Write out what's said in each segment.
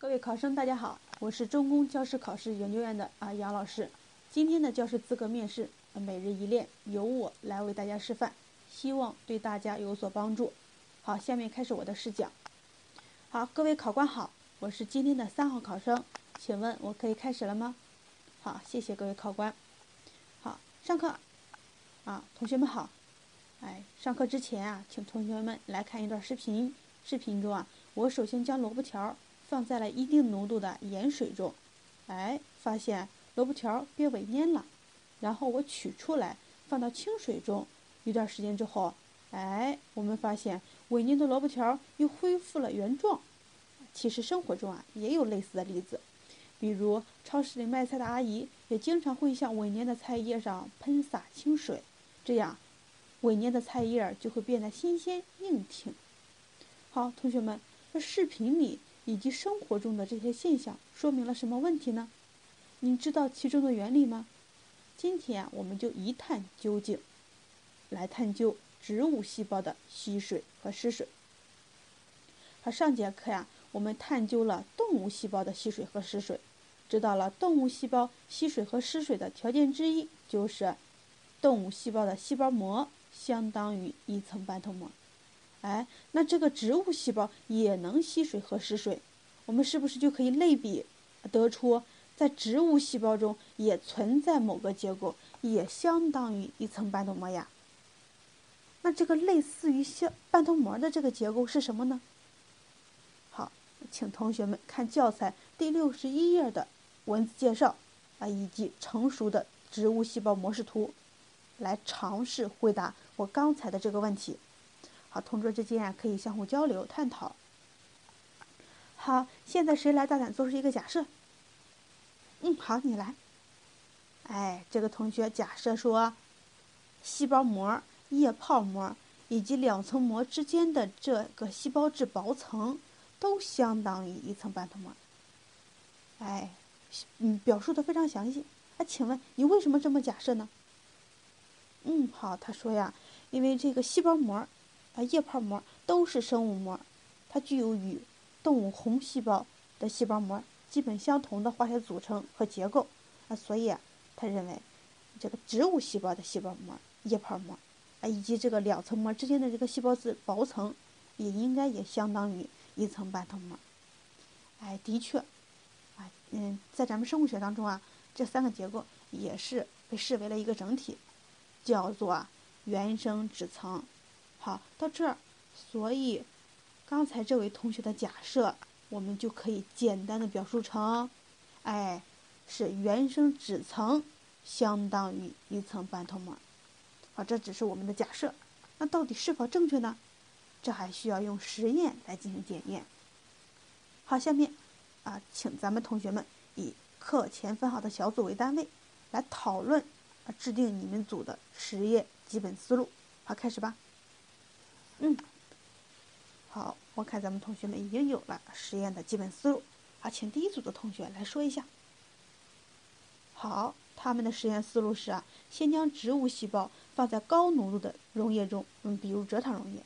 各位考生，大家好，我是中公教师考试研究院的啊杨老师。今天的教师资格面试每日一练由我来为大家示范，希望对大家有所帮助。好，下面开始我的试讲。好，各位考官好，我是今天的三号考生，请问我可以开始了吗？好，谢谢各位考官。好，上课啊，同学们好。哎，上课之前啊，请同学们来看一段视频。视频中啊，我首先将萝卜条。放在了一定浓度的盐水中，哎，发现萝卜条变萎蔫了。然后我取出来，放到清水中，一段时间之后，哎，我们发现萎蔫的萝卜条又恢复了原状。其实生活中啊也有类似的例子，比如超市里卖菜的阿姨也经常会向萎蔫的菜叶上喷洒清水，这样萎蔫的菜叶就会变得新鲜硬挺。好，同学们，这视频里。以及生活中的这些现象说明了什么问题呢？您知道其中的原理吗？今天我们就一探究竟，来探究植物细胞的吸水和失水。好，上节课呀，我们探究了动物细胞的吸水和失水，知道了动物细胞吸水和失水的条件之一就是动物细胞的细胞膜相当于一层半透膜。哎，那这个植物细胞也能吸水和失水，我们是不是就可以类比，得出在植物细胞中也存在某个结构，也相当于一层半透膜呀？那这个类似于像半透膜的这个结构是什么呢？好，请同学们看教材第六十一页的文字介绍啊，以及成熟的植物细胞模式图，来尝试回答我刚才的这个问题。好，同桌之间啊可以相互交流探讨。好，现在谁来大胆做出一个假设？嗯，好，你来。哎，这个同学假设说，细胞膜、液泡膜以及两层膜之间的这个细胞质薄层都相当于一层半透膜。哎，嗯，表述的非常详细。哎，请问你为什么这么假设呢？嗯，好，他说呀，因为这个细胞膜。啊，液泡膜都是生物膜，它具有与动物红细胞的细胞膜基本相同的化学组成和结构啊，所以他认为这个植物细胞的细胞膜、液泡膜啊，以及这个两层膜之间的这个细胞质薄层，也应该也相当于一层半透膜。哎，的确，啊，嗯，在咱们生物学当中啊，这三个结构也是被视为了一个整体，叫做原生质层。好，到这儿，所以刚才这位同学的假设，我们就可以简单的表述成，哎，是原生质层相当于一层半透膜。好，这只是我们的假设，那到底是否正确呢？这还需要用实验来进行检验。好，下面啊，请咱们同学们以课前分好的小组为单位，来讨论啊，制定你们组的实验基本思路。好，开始吧。嗯，好，我看咱们同学们已经有了实验的基本思路。啊，请第一组的同学来说一下。好，他们的实验思路是啊，先将植物细胞放在高浓度的溶液中，嗯，比如蔗糖溶液，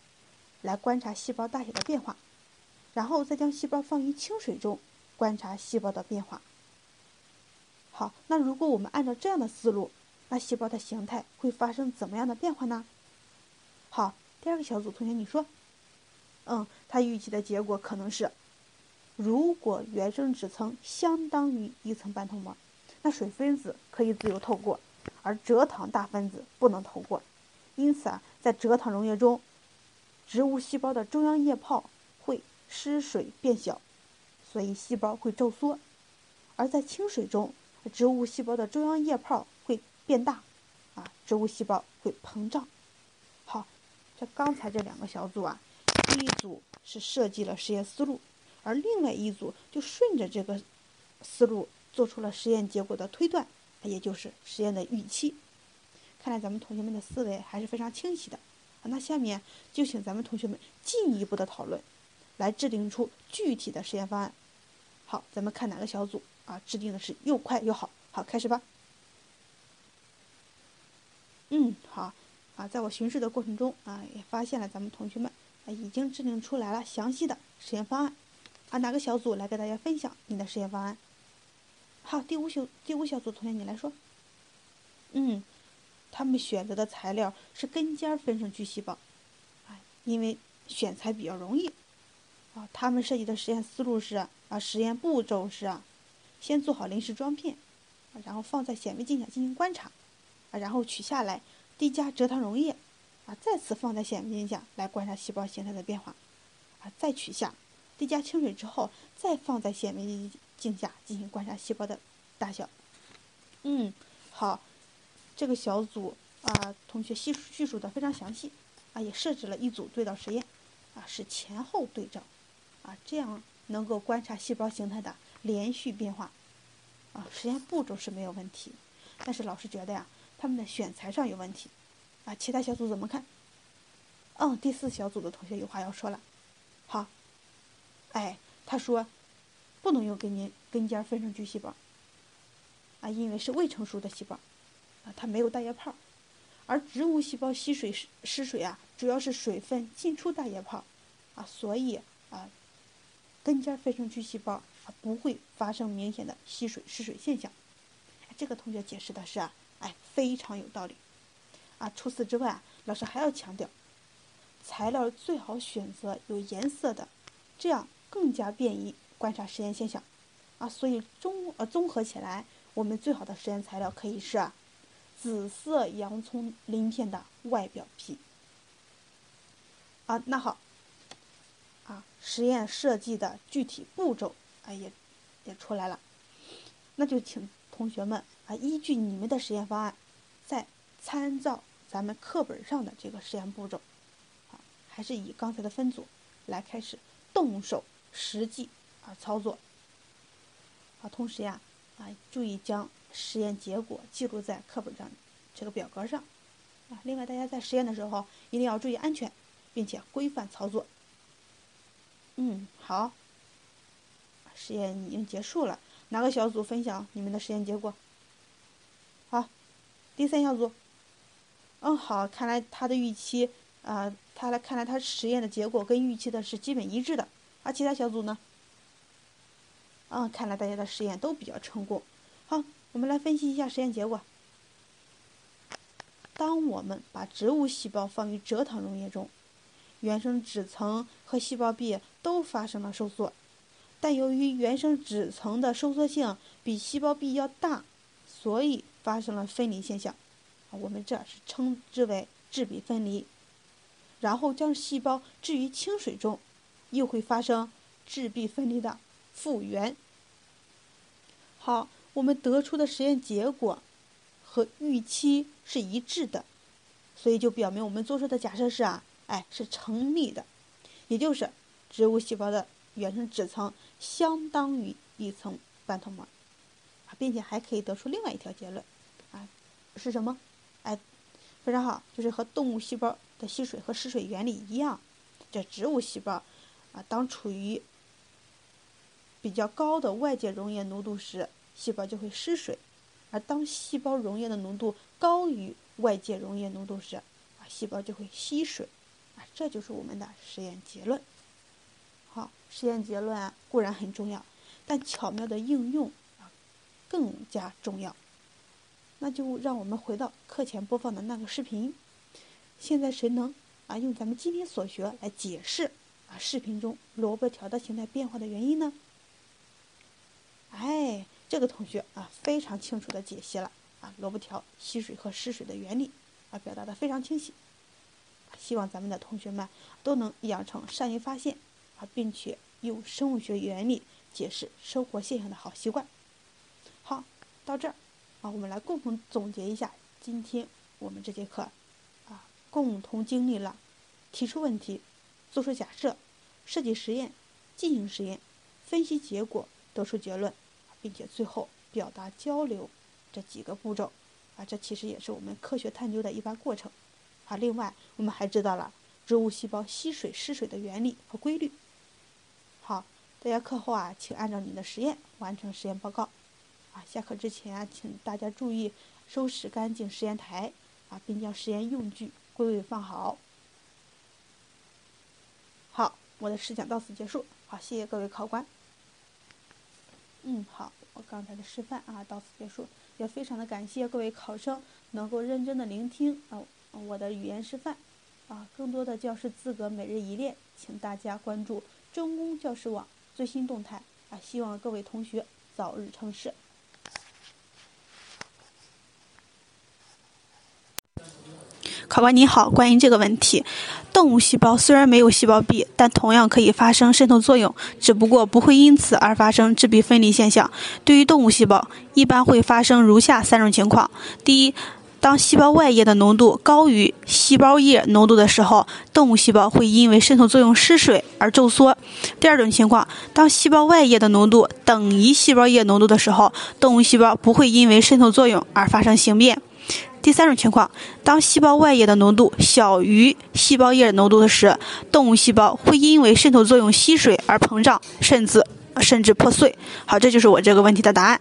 来观察细胞大小的变化，然后再将细胞放于清水中，观察细胞的变化。好，那如果我们按照这样的思路，那细胞的形态会发生怎么样的变化呢？好。第二个小组同学，你说，嗯，他预期的结果可能是，如果原生质层相当于一层半透膜，那水分子可以自由透过，而蔗糖大分子不能透过，因此啊，在蔗糖溶液中，植物细胞的中央液泡会失水变小，所以细胞会皱缩；而在清水中，植物细胞的中央液泡会变大，啊，植物细胞会膨胀。刚才这两个小组啊，第一组是设计了实验思路，而另外一组就顺着这个思路做出了实验结果的推断，也就是实验的预期。看来咱们同学们的思维还是非常清晰的。那下面就请咱们同学们进一步的讨论，来制定出具体的实验方案。好，咱们看哪个小组啊制定的是又快又好。好，开始吧。嗯，好。啊，在我巡视的过程中啊，也发现了咱们同学们啊已经制定出来了详细的实验方案。啊，哪个小组来给大家分享你的实验方案？好，第五小第五小组同学你来说。嗯，他们选择的材料是根尖分生巨细胞，啊，因为选材比较容易。啊，他们设计的实验思路是啊，实验步骤是啊，先做好临时装片，啊，然后放在显微镜下进行观察，啊，然后取下来滴加蔗糖溶液，啊，再次放在显微镜下来观察细胞形态的变化，啊，再取下滴加清水之后，再放在显微镜下进行观察细胞的大小。嗯，好，这个小组啊，同学叙叙述的非常详细，啊，也设置了一组对照实验，啊，是前后对照。啊，这样能够观察细胞形态的连续变化，啊，实验步骤是没有问题，但是老师觉得呀，他们的选材上有问题，啊，其他小组怎么看？嗯，第四小组的同学有话要说了，好，哎，他说不能用根尖根尖分生巨细胞，啊，因为是未成熟的细胞，啊，它没有大液泡，而植物细胞吸水失失水啊，主要是水分进出大液泡，啊，所以啊。根尖分生巨细胞啊不会发生明显的吸水失水现象，这个同学解释的是啊，哎非常有道理，啊除此之外啊，老师还要强调，材料最好选择有颜色的，这样更加便于观察实验现象，啊所以综呃综合起来，我们最好的实验材料可以是，紫色洋葱鳞片的外表皮，啊那好。啊，实验设计的具体步骤啊也也出来了，那就请同学们依据你们的实验方案，再参照咱们课本上的这个实验步骤，啊还是以刚才的分组来开始动手实际啊操作，啊同时呀啊注意将实验结果记录在课本上这个表格上，啊另外大家在实验的时候一定要注意安全，并且规范操作。嗯，好。实验已经结束了，哪个小组分享你们的实验结果？第三小组。嗯，好，看来他的预期，啊，他来看来他实验的结果跟预期的是基本一致的。而其他小组呢？嗯，看来大家的实验都比较成功。好，我们来分析一下实验结果。当我们把植物细胞放于蔗糖溶液中。原生脂层和细胞壁都发生了收缩，但由于原生脂层的收缩性比细胞壁要大，所以发生了分离现象。啊，我们这是称之为质壁分离。然后将细胞置于清水中，又会发生质壁分离的复原。好，我们得出的实验结果和预期是一致的，所以就表明我们做出的假设是啊。哎，是成立的，也就是植物细胞的原生质层相当于一层半透膜，并且还可以得出另外一条结论，啊，是什么？哎，非常好，就是和动物细胞的吸水和失水原理一样，这植物细胞啊，当处于比较高的外界溶液浓度时，细胞就会失水，而当细胞溶液的浓度高于外界溶液浓度时，啊，细胞就会吸水。啊，这就是我们的实验结论。好，实验结论啊固然很重要，但巧妙的应用更加重要。那就让我们回到课前播放的那个视频。现在谁能啊用咱们今天所学来解释啊视频中萝卜条的形态变化的原因呢？哎，这个同学啊非常清楚的解析了啊萝卜条吸水和失水的原理啊表达的非常清晰。希望咱们的同学们都能养成善于发现啊，并且用生物学原理解释生活现象的好习惯。到这儿啊，我们来共同总结一下今天我们这节课啊，共同经历了提出问题、做出假设、设计实验、进行实验、分析结果、得出结论，并且最后表达交流这几个步骤啊，这其实也是我们科学探究的一般过程。啊，另外我们还知道了植物细胞吸水失水的原理和规律。好，大家课后啊，请按照你的实验完成实验报告。啊，下课之前请大家注意收拾干净实验台，啊，并将实验用具归位放好。好，我的试讲到此结束。好，谢谢各位考官。嗯，好，我刚才的示范啊到此结束，也非常的感谢各位考生能够认真的聆听啊我的语言示范。啊，更多的教师资格每日一练，请大家关注中公教师网最新动态啊！希望各位同学早日成事。考官你好，关于这个问题，动物细胞虽然没有细胞壁，但同样可以发生渗透作用，只不过不会因此而发生质壁分离现象。对于动物细胞，一般会发生如下三种情况：第一，当细胞外液的浓度高于细胞液浓度的时候，动物细胞会因为渗透作用失水而皱缩。第二种情况，当细胞外液的浓度等于细胞液浓度的时候，动物细胞不会因为渗透作用而发生形变。第三种情况，当细胞外液的浓度小于细胞液浓度的时，动物细胞会因为渗透作用吸水而膨胀，甚至甚至破碎。好，这就是我这个问题的答案。